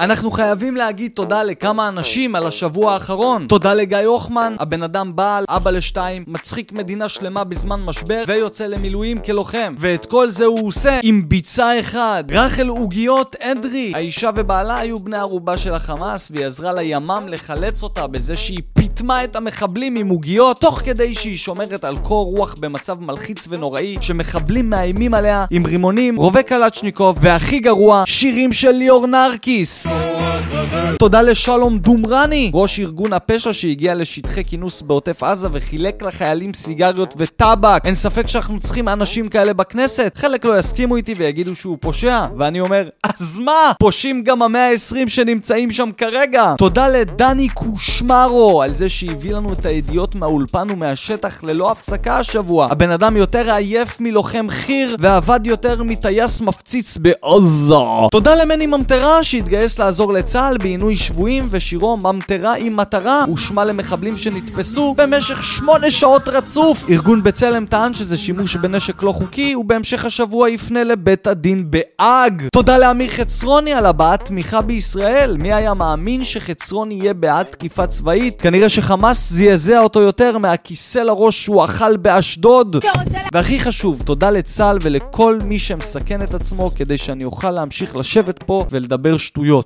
אנחנו חייבים להגיד תודה לכמה אנשים על השבוע האחרון. תודה לגיא הוחמן, הבן אדם בעל, אבא לשתיים, מצחיק מדינה שלמה בזמן משבר, ויוצא למילואים כלוחם. ואת כל זה הוא עושה עם ביצה אחד. רחל עוגיות אדרי. האישה ובעלה היו בני ערובה של החמאס, והיא עזרה לימ"מ לחלץ אותה בזה שהיא פיטמה את המחבלים עם עוגיות, תוך כדי שהיא שומרת על קור רוח במצב מלחיץ ונוראי, שמחבלים מאיימים עליה עם רימונים, רובי קלצ'ניקוב, והכי גרוע, שירים של ליאור נרקיס. תודה לשלום דומרני, ראש ארגון הפשע שהגיע לשטחי כינוס בעוטף עזה וחילק לחיילים סיגריות וטבק. אין ספק שאנחנו צריכים אנשים כאלה בכנסת. חלק לא יסכימו איתי ויגידו שהוא פושע, ואני אומר, אז מה? פושעים גם המאה ה-20 שנמצאים שם כרגע. תודה לדני קושמרו על זה שהביא לנו את הידיעות מהאולפן ומהשטח ללא הפסקה השבוע. הבן אדם יותר עייף מלוחם חי"ר ועבד יותר מטייס מפציץ בעזה. תודה למני ממטרה שהתגייס לעזור לצה"ל בעינוי שבויים ושירו ממטרה עם מטרה הושמע למחבלים שנתפסו במשך שמונה שעות רצוף. ארגון בצלם טען שזה שימוש בנשק לא חוקי ובהמשך השבוע יפנה לבית הדין בהאג. תודה לאמיר חצרוני על הבעת תמיכה בישראל. מי היה מאמין שחצרוני יהיה בעד תקיפה צבאית? כנראה שחמאס זעזע אותו יותר מהכיסא לראש שהוא אכל באשדוד. והכי חשוב, תודה לצה"ל ולכל מי שמסכן את עצמו כדי שאני אוכל להמשיך לשבת פה ולדבר שטויות.